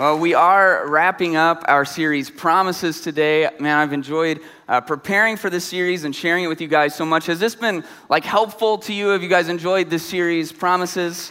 Well, we are wrapping up our series Promises today. Man, I've enjoyed uh, preparing for this series and sharing it with you guys so much. Has this been like helpful to you? Have you guys enjoyed this series, Promises?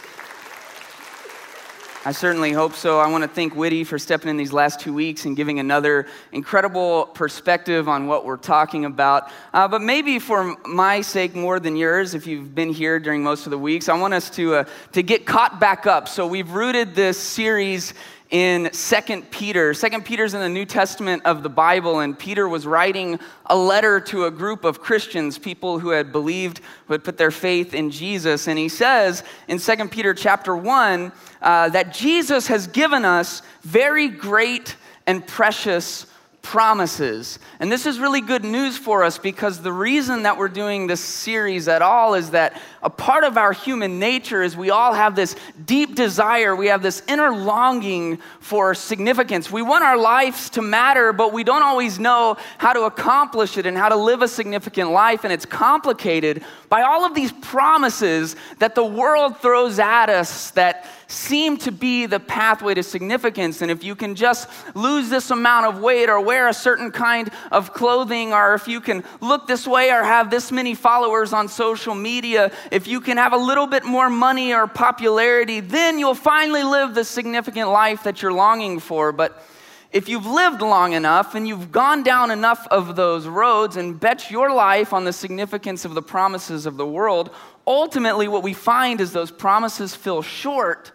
I certainly hope so. I want to thank Whitty for stepping in these last two weeks and giving another incredible perspective on what we're talking about. Uh, but maybe for my sake more than yours, if you've been here during most of the weeks, I want us to, uh, to get caught back up. So we've rooted this series in Second Peter. Second Peter's in the New Testament of the Bible, and Peter was writing a letter to a group of Christians, people who had believed, who had put their faith in Jesus. And he says in Second Peter chapter 1 uh, that Jesus has given us very great and precious promises. And this is really good news for us because the reason that we're doing this series at all is that a part of our human nature is we all have this deep desire, we have this inner longing for significance. We want our lives to matter, but we don't always know how to accomplish it and how to live a significant life. And it's complicated by all of these promises that the world throws at us that seem to be the pathway to significance. And if you can just lose this amount of weight or wear a certain kind of clothing, or if you can look this way or have this many followers on social media, if you can have a little bit more money or popularity, then you'll finally live the significant life that you're longing for. But if you've lived long enough and you've gone down enough of those roads and bet your life on the significance of the promises of the world, ultimately what we find is those promises feel short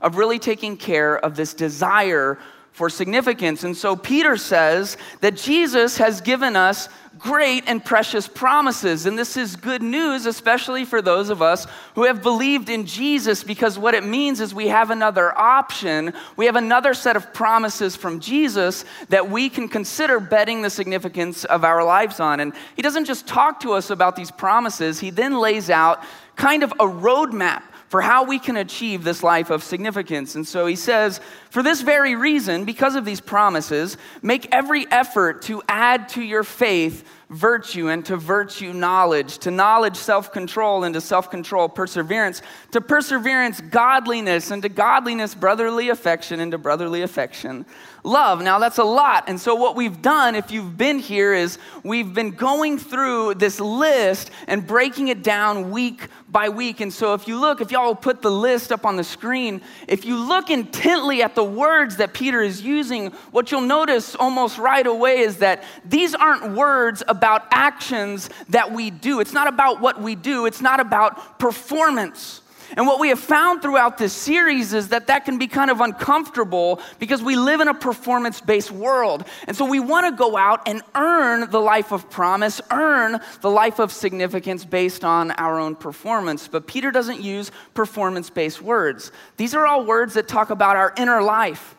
of really taking care of this desire for significance. And so Peter says that Jesus has given us great and precious promises. And this is good news, especially for those of us who have believed in Jesus, because what it means is we have another option. We have another set of promises from Jesus that we can consider betting the significance of our lives on. And he doesn't just talk to us about these promises, he then lays out kind of a roadmap for how we can achieve this life of significance. And so he says, for this very reason, because of these promises, make every effort to add to your faith virtue, and to virtue, knowledge, to knowledge, self control, and to self control, perseverance, to perseverance, godliness, and to godliness, brotherly affection, and to brotherly affection, love. Now, that's a lot. And so, what we've done, if you've been here, is we've been going through this list and breaking it down week by week. And so, if you look, if y'all put the list up on the screen, if you look intently at the words that Peter is using, what you'll notice almost right away is that these aren't words about actions that we do. It's not about what we do, it's not about performance. And what we have found throughout this series is that that can be kind of uncomfortable because we live in a performance based world. And so we want to go out and earn the life of promise, earn the life of significance based on our own performance. But Peter doesn't use performance based words, these are all words that talk about our inner life.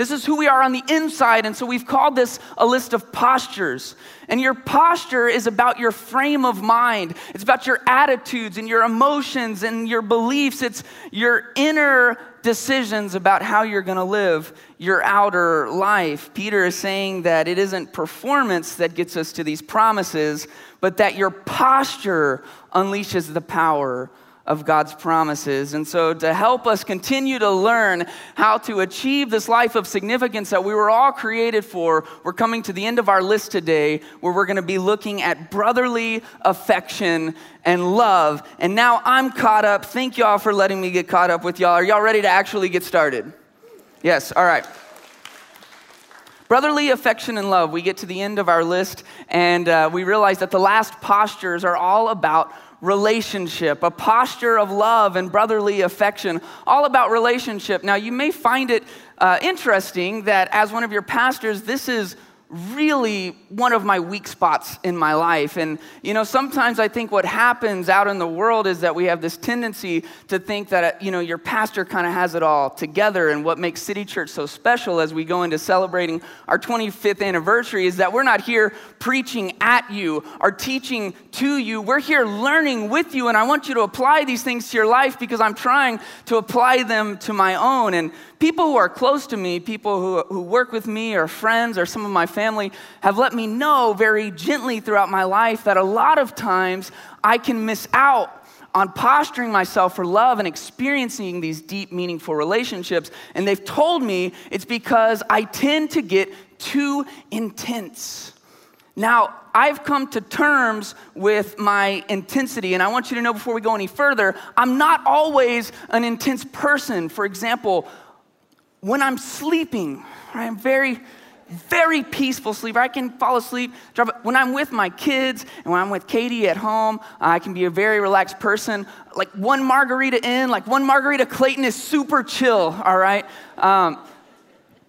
This is who we are on the inside. And so we've called this a list of postures. And your posture is about your frame of mind, it's about your attitudes and your emotions and your beliefs. It's your inner decisions about how you're going to live your outer life. Peter is saying that it isn't performance that gets us to these promises, but that your posture unleashes the power of God's promises. And so, to help us continue to learn how to achieve this life of significance that we were all created for, we're coming to the end of our list today where we're going to be looking at brotherly affection and love. And now I'm caught up. Thank y'all for letting me get caught up with y'all. Are y'all ready to actually get started? Yes, all right. Brotherly affection and love. We get to the end of our list and uh, we realize that the last postures are all about relationship, a posture of love and brotherly affection, all about relationship. Now, you may find it uh, interesting that as one of your pastors, this is really one of my weak spots in my life. And, you know, sometimes I think what happens out in the world is that we have this tendency to think that, uh, you know, your pastor kind of has it all together. And what makes City Church so special as we go into celebrating our 25th anniversary is that we're not here preaching at you or teaching to you. We're here learning with you. And I want you to apply these things to your life because I'm trying to apply them to my own. And people who are close to me, people who, who work with me, or friends, or some of my family, have let me know very gently throughout my life that a lot of times I can miss out on posturing myself for love and experiencing these deep, meaningful relationships. And they've told me it's because I tend to get too intense. Now, I've come to terms with my intensity, and I want you to know before we go any further, I'm not always an intense person. For example, when I'm sleeping, I'm very, very peaceful sleeper. I can fall asleep. When I'm with my kids and when I'm with Katie at home, I can be a very relaxed person. Like one margarita in, like one margarita Clayton is super chill, all right? Um,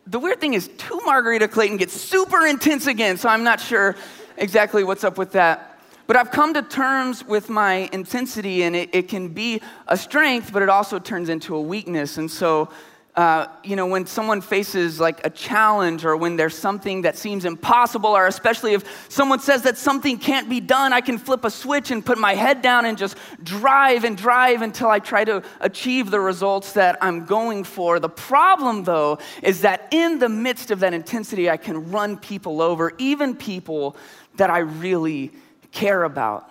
the weird thing is, two margarita Clayton gets super intense again, so I'm not sure exactly what's up with that. But I've come to terms with my intensity, and it, it can be a strength, but it also turns into a weakness. And so uh, you know, when someone faces like a challenge or when there's something that seems impossible, or especially if someone says that something can't be done, I can flip a switch and put my head down and just drive and drive until I try to achieve the results that I'm going for. The problem, though, is that in the midst of that intensity, I can run people over, even people that I really care about.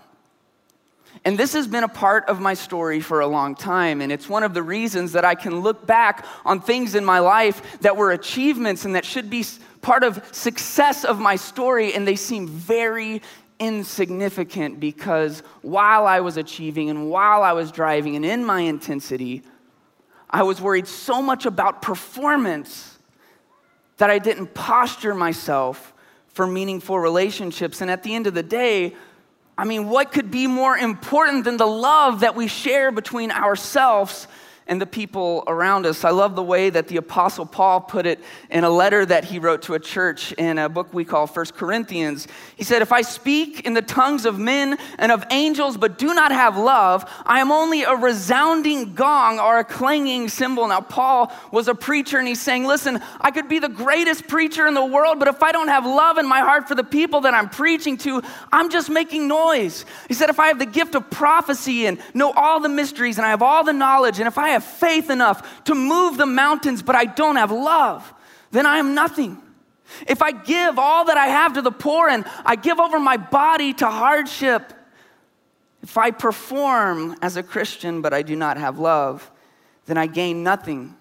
And this has been a part of my story for a long time. And it's one of the reasons that I can look back on things in my life that were achievements and that should be part of success of my story. And they seem very insignificant because while I was achieving and while I was driving and in my intensity, I was worried so much about performance that I didn't posture myself for meaningful relationships. And at the end of the day, I mean, what could be more important than the love that we share between ourselves and the people around us. I love the way that the Apostle Paul put it in a letter that he wrote to a church in a book we call First Corinthians. He said, If I speak in the tongues of men and of angels, but do not have love, I am only a resounding gong or a clanging cymbal. Now, Paul was a preacher, and he's saying, Listen, I could be the greatest preacher in the world, but if I don't have love in my heart for the people that I'm preaching to, I'm just making noise. He said, If I have the gift of prophecy and know all the mysteries, and I have all the knowledge, and if I have have faith enough to move the mountains, but I don't have love, then I am nothing. If I give all that I have to the poor and I give over my body to hardship, if I perform as a Christian but I do not have love, then I gain nothing.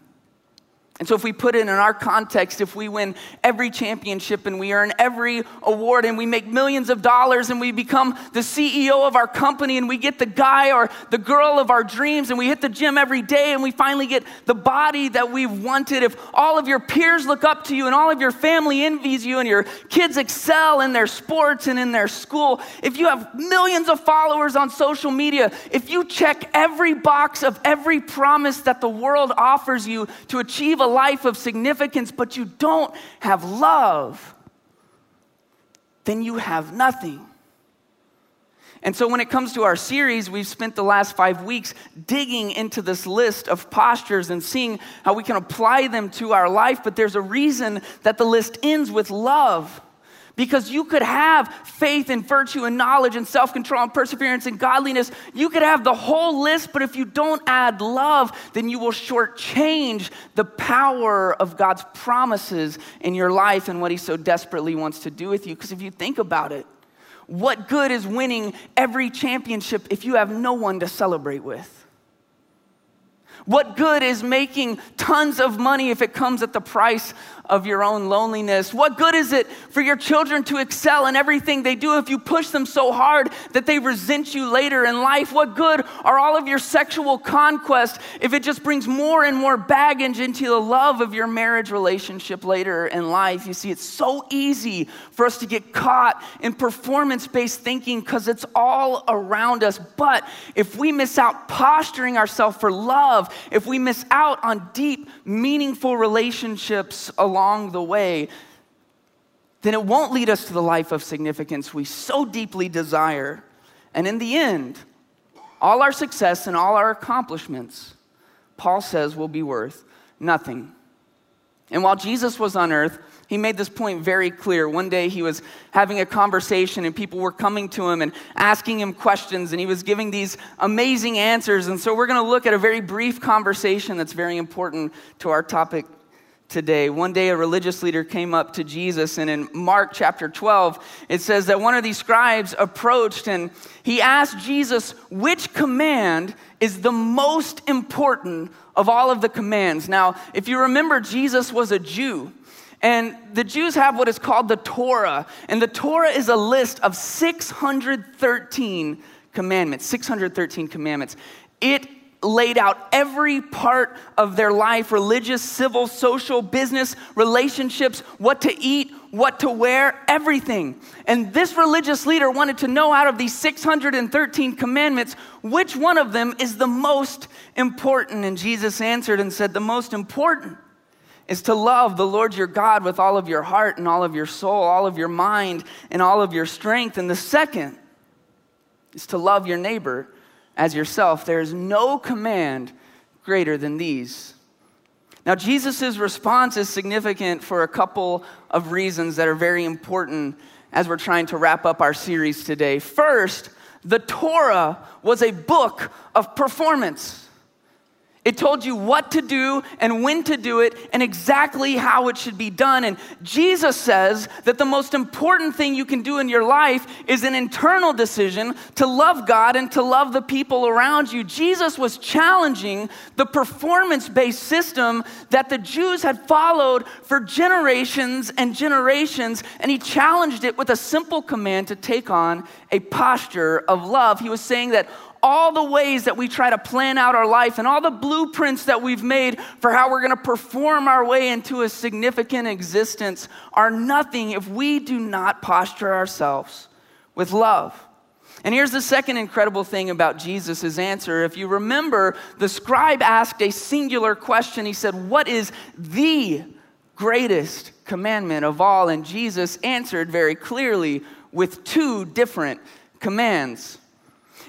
And so, if we put it in our context, if we win every championship and we earn every award and we make millions of dollars and we become the CEO of our company and we get the guy or the girl of our dreams and we hit the gym every day and we finally get the body that we've wanted, if all of your peers look up to you and all of your family envies you and your kids excel in their sports and in their school, if you have millions of followers on social media, if you check every box of every promise that the world offers you to achieve a life of significance, but you don't have love, then you have nothing. And so, when it comes to our series, we've spent the last five weeks digging into this list of postures and seeing how we can apply them to our life. But there's a reason that the list ends with love. Because you could have faith and virtue and knowledge and self control and perseverance and godliness. You could have the whole list, but if you don't add love, then you will shortchange the power of God's promises in your life and what He so desperately wants to do with you. Because if you think about it, what good is winning every championship if you have no one to celebrate with? What good is making tons of money if it comes at the price of your own loneliness? What good is it for your children to excel in everything they do if you push them so hard that they resent you later in life? What good are all of your sexual conquests if it just brings more and more baggage into the love of your marriage relationship later in life? You see, it's so easy for us to get caught in performance based thinking because it's all around us. But if we miss out posturing ourselves for love, if we miss out on deep, meaningful relationships along along the way, then it won't lead us to the life of significance we so deeply desire. And in the end, all our success and all our accomplishments, Paul says, will be worth nothing. And while Jesus was on earth, he made this point very clear. One day he was having a conversation and people were coming to him and asking him questions, and he was giving these amazing answers. And so we're going to look at a very brief conversation that's very important to our topic today. One day, a religious leader came up to Jesus, and in Mark chapter 12, it says that one of these scribes approached and he asked Jesus, Which command is the most important of all of the commands? Now, if you remember, Jesus was a Jew. And the Jews have what is called the Torah. And the Torah is a list of 613 commandments. 613 commandments. It laid out every part of their life religious, civil, social, business, relationships, what to eat, what to wear, everything. And this religious leader wanted to know out of these 613 commandments, which one of them is the most important. And Jesus answered and said, The most important is to love the Lord your God with all of your heart and all of your soul, all of your mind and all of your strength. And the second is to love your neighbor as yourself. There is no command greater than these. Now, Jesus' response is significant for a couple of reasons that are very important as we're trying to wrap up our series today. First, the Torah was a book of performance. It told you what to do and when to do it and exactly how it should be done. And Jesus says that the most important thing you can do in your life is an internal decision to love God and to love the people around you. Jesus was challenging the performance based system that the Jews had followed for generations and generations, and he challenged it with a simple command to take on a posture of love. He was saying that all the ways that we try to plan out our life and all the blueprints that we've made for how we're going to perform our way into a significant existence are nothing if we do not posture ourselves with love. And here's the second incredible thing about Jesus' answer. If you remember, the scribe asked a singular question. He said, What is the greatest commandment of all? And Jesus answered very clearly with two different commands.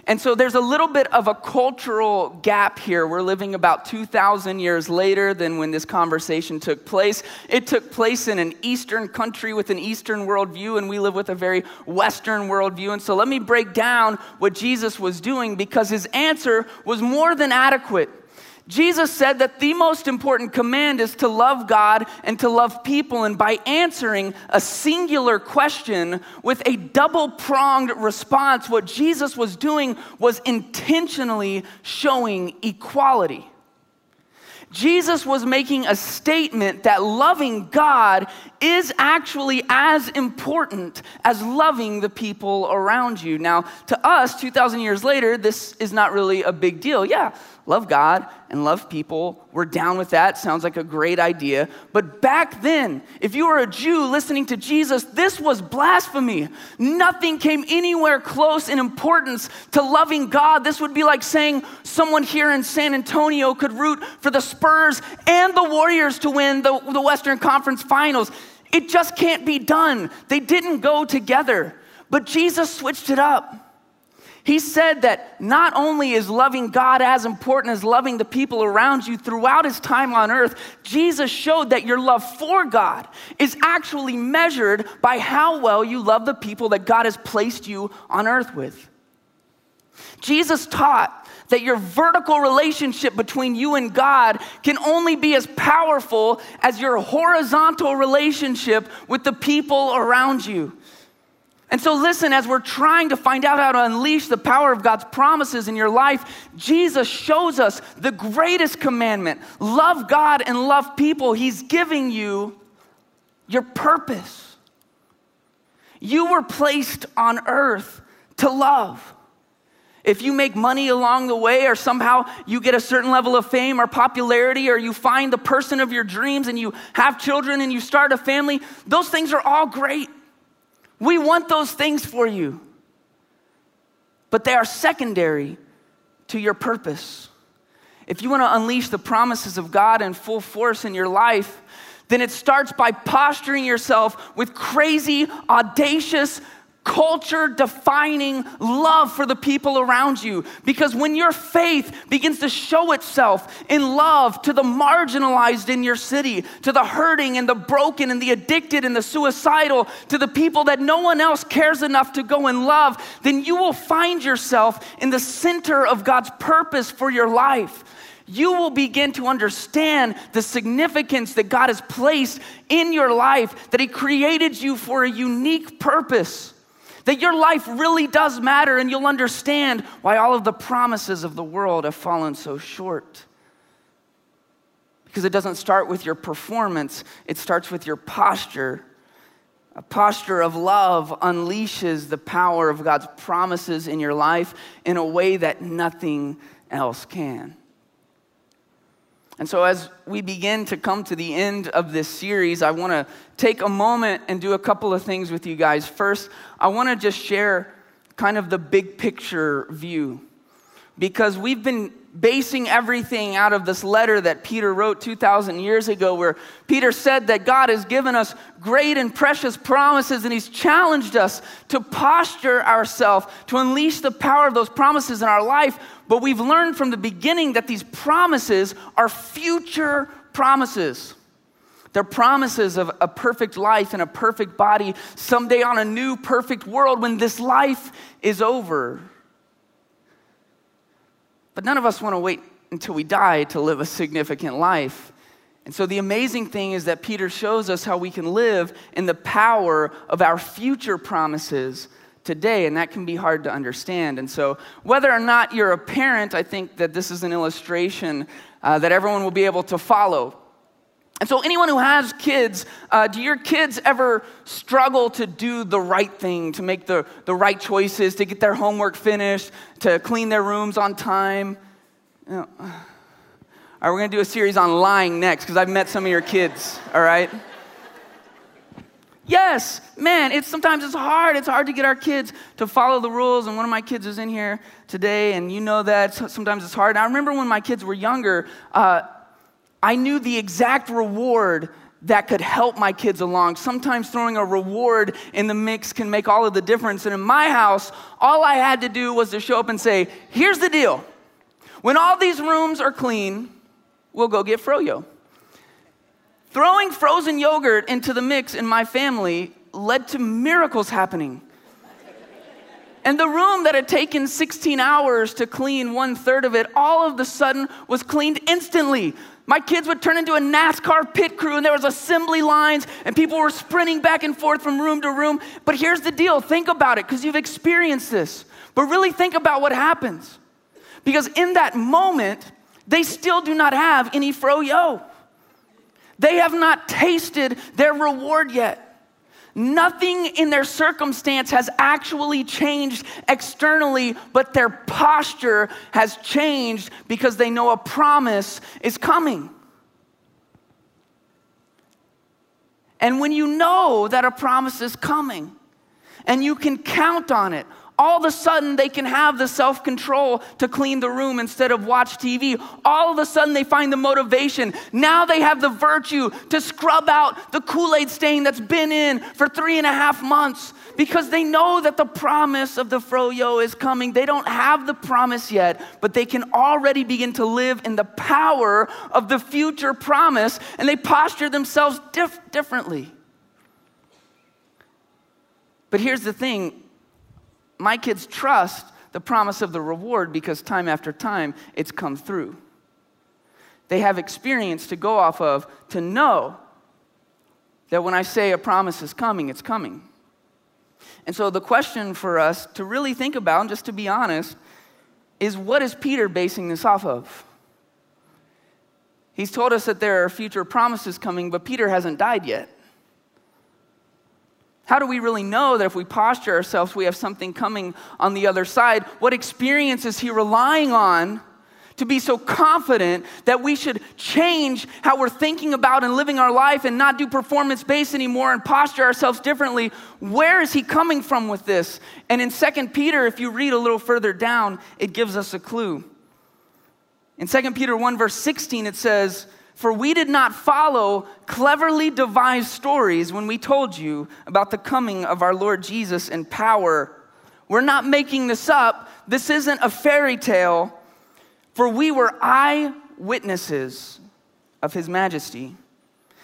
And so there's a little bit of a cultural gap here. We're living about 2,000 years later than when this conversation took place. It took place in an Eastern country with an Eastern worldview, and we live with a very Western worldview. And so let me break down what Jesus was doing because his answer was more than adequate. Jesus said that the most important command is to love God and to love people. And by answering a singular question with a double pronged response, what Jesus was doing was intentionally showing equality. Jesus was making a statement that loving God is actually as important as loving the people around you. Now, to us, 2,000 years later, this is not really a big deal. Yeah, love God and love people. We're down with that. Sounds like a great idea. But back then, if you were a Jew listening to Jesus, this was blasphemy. Nothing came anywhere close in importance to loving God. This would be like saying someone here in San Antonio could root for the Spurs and the Warriors to win the, the Western Conference Finals. It just can't be done. They didn't go together. But Jesus switched it up. He said that not only is loving God as important as loving the people around you throughout his time on earth, Jesus showed that your love for God is actually measured by how well you love the people that God has placed you on earth with. Jesus taught that your vertical relationship between you and God can only be as powerful as your horizontal relationship with the people around you. And so, listen, as we're trying to find out how to unleash the power of God's promises in your life, Jesus shows us the greatest commandment love God and love people. He's giving you your purpose. You were placed on earth to love. If you make money along the way, or somehow you get a certain level of fame or popularity, or you find the person of your dreams and you have children and you start a family, those things are all great. We want those things for you, but they are secondary to your purpose. If you want to unleash the promises of God in full force in your life, then it starts by posturing yourself with crazy, audacious, culture defining love for the people around you. Because when your faith begins to show itself in love to the marginalized in your city, to the hurting and the broken and the addicted and the suicidal, to the people that no one else cares enough to go and love, then you will find yourself in the center of God's purpose for your life. you will begin to understand the significance that God has placed in your life, that He created you for a unique purpose, that your life really does matter, and you'll understand why all of the promises of the world have fallen so short. Because it doesn't start with your performance, it starts with your posture. A posture of love unleashes the power of God's promises in your life in a way that nothing else can. And so, as we begin to come to the end of this series, I want to take a moment and do a couple of things with you guys. First, I want to just share kind of the big picture view because we've been basing everything out of this letter that Peter wrote 2,000 years ago, where Peter said that God has given us great and precious promises, and he's challenged us to posture ourselves to unleash the power of those promises in our life. But we've learned from the beginning that these promises are future promises. They're promises of a perfect life and a perfect body someday on a new perfect world when this life is over. But none of us want to wait until we die to live a significant life. And so the amazing thing is that Peter shows us how we can live in the power of our future promises today, and that can be hard to understand. And so, whether or not you're a parent, I think that this is an illustration uh, that everyone will be able to follow. And so, anyone who has kids, uh, do your kids ever struggle to do the right thing, to make the, the right choices, to get their homework finished, to clean their rooms on time? You know, all right, we're going to do a series on lying next because I've met some of your kids, all right? Yes, man, it's sometimes it's hard. It's hard to get our kids to follow the rules. And one of my kids is in here today, and you know that sometimes it's hard. And I remember when my kids were younger, uh, I knew the exact reward that could help my kids along. Sometimes throwing a reward in the mix can make all of the difference. And in my house, all I had to do was to show up and say, Here's the deal. When all these rooms are clean, we'll go get Froyo. Throwing frozen yogurt into the mix in my family led to miracles happening. And the room that had taken 16 hours to clean one third of it, all of the sudden was cleaned instantly. My kids would turn into a NASCAR pit crew, and there was assembly lines, and people were sprinting back and forth from room to room. But here's the deal think about it, because you've experienced this. But really think about what happens. Because in that moment, they still do not have any froyo. They have not tasted their reward yet. Nothing in their circumstance has actually changed externally, but their posture has changed because they know a promise is coming. And when you know that a promise is coming and you can count on it, all of a sudden they can have the self control to clean the room instead of watch TV. All of a sudden they find the motivation. Now they have the virtue to scrub out the Kool Aid stain that's been in for three and a half months because they know that the promise of the froyo is coming. They don't have the promise yet, but they can already begin to live in the power of the future promise and they posture themselves dif- differently. But here's the thing my kids trust the promise of the reward because time after time it's come through. They have experience to go off of to know that when I say a promise is coming, it's coming. And so the question for us to really think about, and just to be honest, is what is Peter basing this off of? He's told us that there are future promises coming, but Peter hasn't died yet. How do we really know that if we posture ourselves, we have something coming on the other side? What experience is he relying on to be so confident that we should change how we're thinking about and living our life and not do performance based anymore and posture ourselves differently? Where is he coming from with this? And in 2 Peter, if you read a little further down, it gives us a clue. In 2 Peter 1, verse 16, it says, for we did not follow cleverly devised stories when we told you about the coming of our Lord Jesus in power. We're not making this up. This isn't a fairy tale. For we were eyewitnesses of his majesty.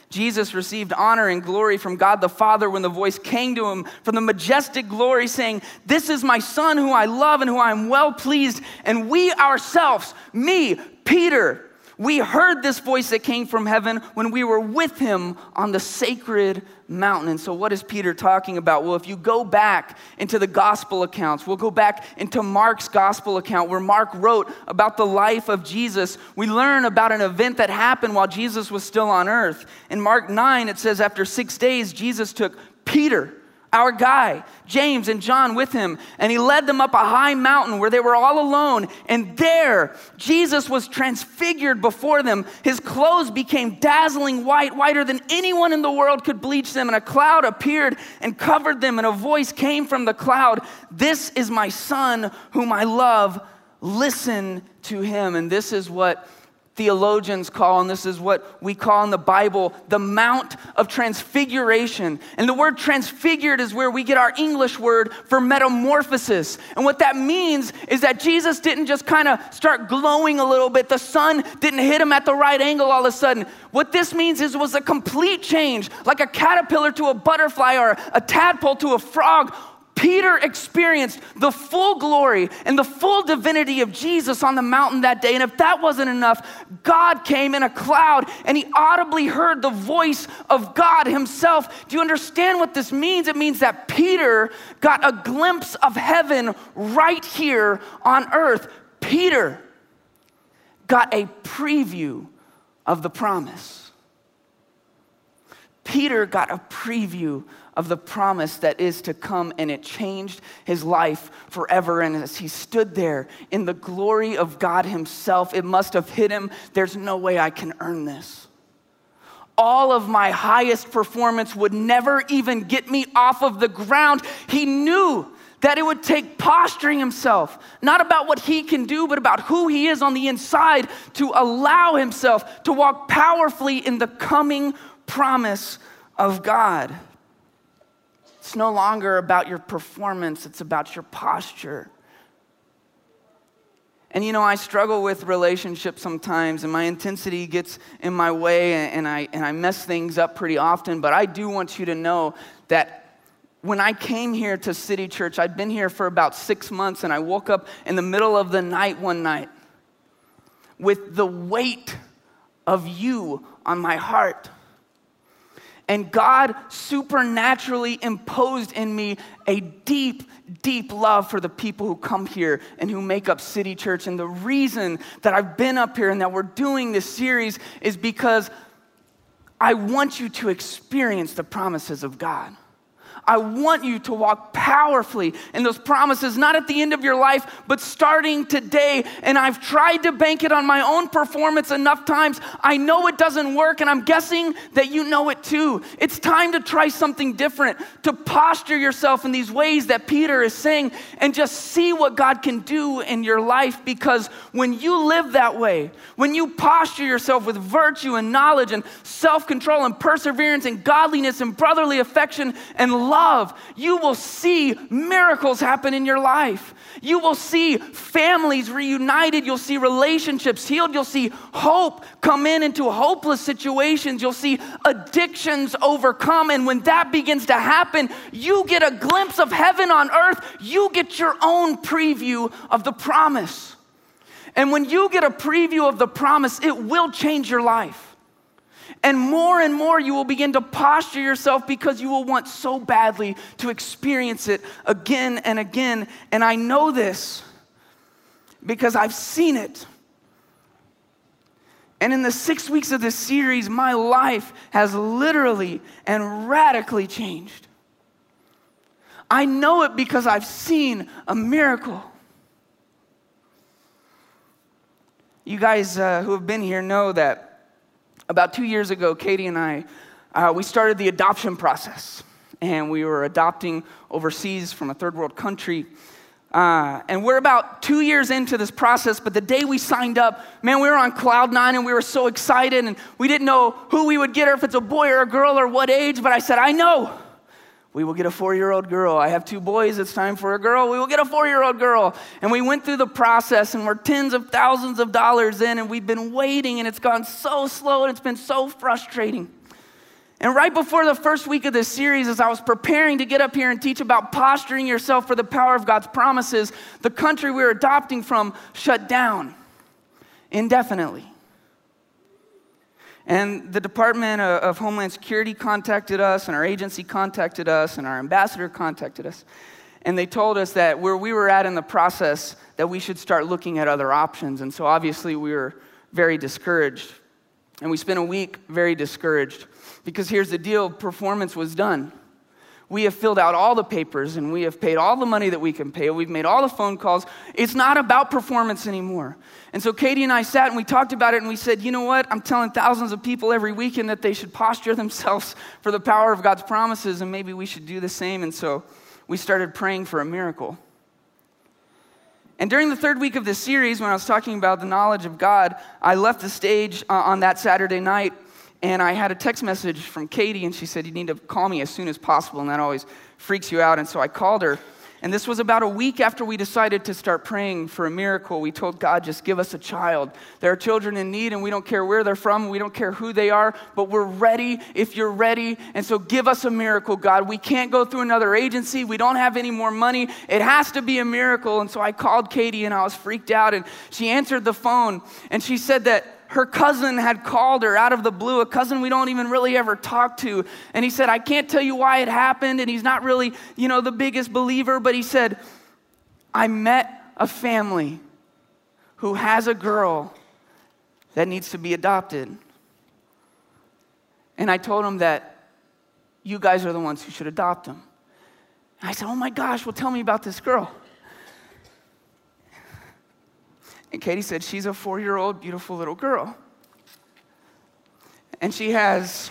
Jesus received honor and glory from God the Father when the voice came to him from the majestic glory, saying, This is my Son who I love and who I am well pleased. And we ourselves, me, Peter, We heard this voice that came from heaven when we were with him on the sacred mountain. And so, what is Peter talking about? Well, if you go back into the gospel accounts, we'll go back into Mark's gospel account where Mark wrote about the life of Jesus. We learn about an event that happened while Jesus was still on earth. In Mark 9, it says, after six days, Jesus took Peter our guy, James and John with him, and he led them up a high mountain where they were all alone. And there, Jesus was transfigured before them. His clothes became dazzling white, whiter than anyone in the world could bleach them. And a cloud appeared and covered them, and a voice came from the cloud This is my son, whom I love. Listen to him. And this is what theologians call, and this is what we call in the Bible, the Mount of Transfiguration. And the word transfigured is where we get our English word for metamorphosis. And what that means is that Jesus didn't just kind of start glowing a little bit, the sun didn't hit him at the right angle all of a sudden. What this means is it was a complete change, like a caterpillar to a butterfly or a tadpole to a frog Peter experienced the full glory and the full divinity of Jesus on the mountain that day. And if that wasn't enough, God came in a cloud and he audibly heard the voice of God himself. Do you understand what this means? It means that Peter got a glimpse of heaven right here on earth. Peter got a preview of the promise. Peter got a preview of the promise that is to come, and it changed his life forever. And as he stood there in the glory of God himself, it must have hit him there's no way I can earn this. All of my highest performance would never even get me off of the ground. He knew that it would take posturing himself, not about what he can do, but about who he is on the inside, to allow himself to walk powerfully in the coming promise of God. It's no longer about your performance, it's about your posture. And you know, I struggle with relationships sometimes, and my intensity gets in my way, and I, and I mess things up pretty often. But I do want you to know that when I came here to City Church, I'd been here for about six months, and I woke up in the middle of the night one night with the weight of you on my heart. And God supernaturally imposed in me a deep, deep love for the people who come here and who make up City Church. And the reason that I've been up here and that we're doing this series is because I want you to experience the promises of God. I want you to walk powerfully in those promises, not at the end of your life, but starting today. And I've tried to bank it on my own performance enough times. I know it doesn't work, and I'm guessing that you know it too. It's time to try something different, to posture yourself in these ways that Peter is saying, and just see what God can do in your life. Because when you live that way, when you posture yourself with virtue and knowledge and self control and perseverance and godliness and brotherly affection and love, love, you will see miracles happen in your life. You will see families reunited. You'll see relationships healed. You'll see hope come in into hopeless situations. You'll see addictions overcome. And when that begins to happen, you get a glimpse of heaven on earth. You get your own preview of the promise. And when you get a preview of the promise, it will change your life. And more and more, you will begin to posture yourself because you will want so badly to experience it again and again. And I know this because I've seen it. And in the six weeks of this series, my life has literally and radically changed. I know it because I've seen a miracle. You guys uh, who have been here know that about two years ago, Katie and I, uh, we started the adoption process. And we were adopting overseas from a third world country. Uh, and we're about two years into this process, but the day we signed up, man, we were on cloud nine and we were so excited and we didn't know who we would get or if it's a boy or a girl or what age. But I said, I know we will get a four year old girl. I have two boys, it's time for a girl. We will get a four year old girl. And we went through the process and we're tens of thousands of dollars in, and we've been waiting, and it's gone so slow and it's been so frustrating. And right before the first week of this series, as I was preparing to get up here and teach about posturing yourself for the power of God's promises, the country we we're adopting from shut down indefinitely. And the Department of Homeland Security contacted us, and our agency contacted us, and our ambassador contacted us. And they told us that where we were at in the process, that we should start looking at other options. And so obviously we were very discouraged. And we spent a week very discouraged because here's the deal performance was done. We have filled out all the papers and we have paid all the money that we can pay. We've made all the phone calls. It's not about performance anymore. And so Katie and I sat and we talked about it and we said, you know what? I'm telling thousands of people every weekend that they should posture themselves for the power of God's promises and maybe we should do the same. And so we started praying for a miracle. And during the third week of this series, when I was talking about the knowledge of God, I left the stage uh, on that Saturday night and I had a text message from Katie, and she said, You need to call me as soon as possible. And that always freaks you out. And so I called her. And this was about a week after we decided to start praying for a miracle. We told God, just give us a child. There are children in need, and we don't care where they're from, we don't care who they are, but we're ready if you're ready. And so give us a miracle, God. We can't go through another agency. We don't have any more money. It has to be a miracle. And so I called Katie, and I was freaked out. And she answered the phone, and she said that her cousin had called her out of the blue, a cousin we don't even really ever talk to. And he said, I can't tell you why it happened. And he's not really, you know, the biggest believer, but he said, I met a family who has a girl that needs to be adopted. And I told him that you guys are the ones who should adopt. And I said, Oh my gosh, well, tell me about this girl. And Katie said, She's a four year old, beautiful little girl. And she has.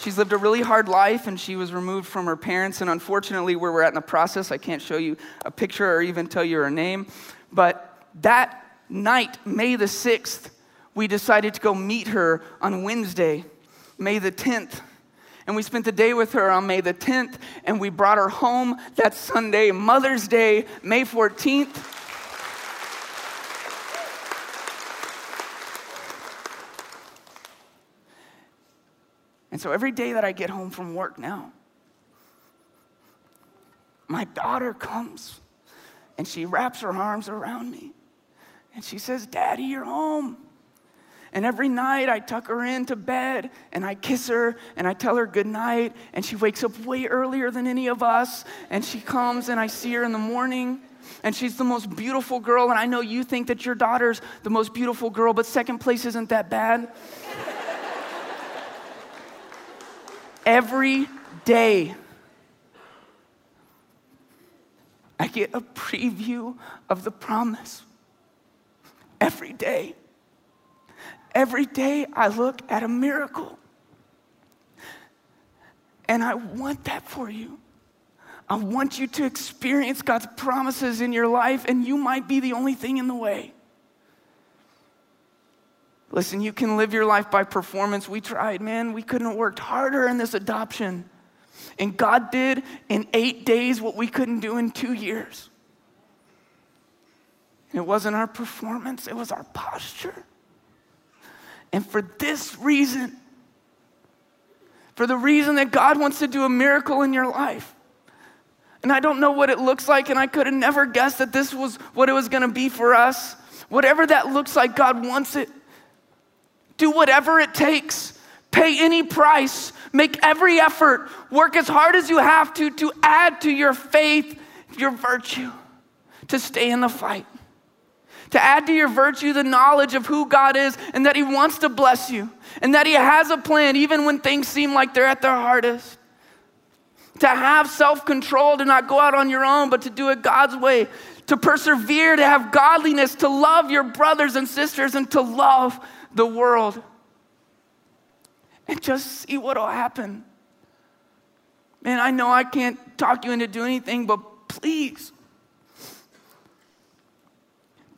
She's lived a really hard life and she was removed from her parents. And unfortunately, where we're at in the process, I can't show you a picture or even tell you her name. But that night, May the 6th, we decided to go meet her on Wednesday, May the 10th. And we spent the day with her on May the 10th, and we brought her home that Sunday, Mother's Day, May 14th. And so every day that I get home from work now, my daughter comes and she wraps her arms around me and she says, Daddy, you're home. And every night I tuck her into bed and I kiss her and I tell her good night. And she wakes up way earlier than any of us. And she comes and I see her in the morning. And she's the most beautiful girl. And I know you think that your daughter's the most beautiful girl, but second place isn't that bad. every day, I get a preview of the promise. Every day. Every day I look at a miracle. And I want that for you. I want you to experience God's promises in your life, and you might be the only thing in the way. Listen, you can live your life by performance. We tried, man. We couldn't have worked harder in this adoption. And God did in eight days what we couldn't do in two years. It wasn't our performance, it was our posture. And for this reason, for the reason that God wants to do a miracle in your life. And I don't know what it looks like, and I could have never guessed that this was what it was gonna be for us. Whatever that looks like, God wants it. Do whatever it takes. Pay any price. Make every effort. Work as hard as you have to to add to your faith, your virtue, to stay in the fight to add to your virtue the knowledge of who God is and that He wants to bless you and that He has a plan even when things seem like they're at their hardest. To have self control, to not go out on your own, but to do it God's way. To persevere, to have godliness, to love your brothers and sisters, and to love the world. And just see what will happen. Man, I know I can't talk you into doing anything, but please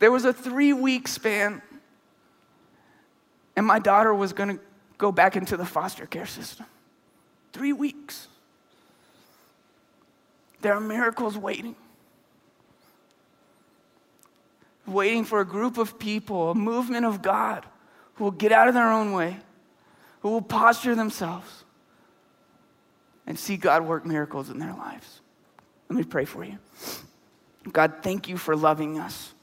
there was a three week span, and my daughter was going to go back into the foster care system. Three weeks. There are miracles waiting. Waiting for a group of people, a movement of God who will get out of their own way, who will posture themselves and see God work miracles in their lives. Let me pray for you. God, thank you for loving us.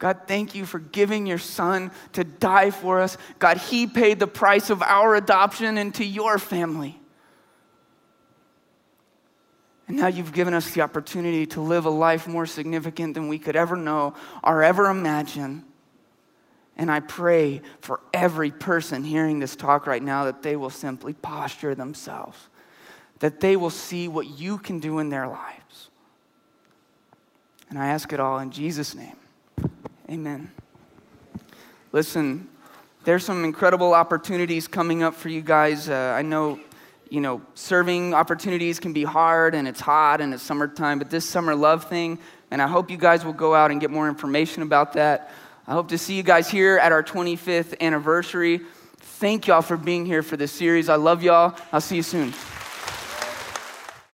God, thank you for giving your son to die for us. God, he paid the price of our adoption into your family. And now you've given us the opportunity to live a life more significant than we could ever know or ever imagine. And I pray for every person hearing this talk right now that they will simply posture themselves, that they will see what you can do in their lives. And I ask it all in Jesus' name. Amen. Listen, there's some incredible opportunities coming up for you guys. Uh, I know, you know, serving opportunities can be hard and it's hot and it's summertime, but this summer love thing, and I hope you guys will go out and get more information about that. I hope to see you guys here at our 25th anniversary. Thank y'all for being here for this series. I love y'all. I'll see you soon.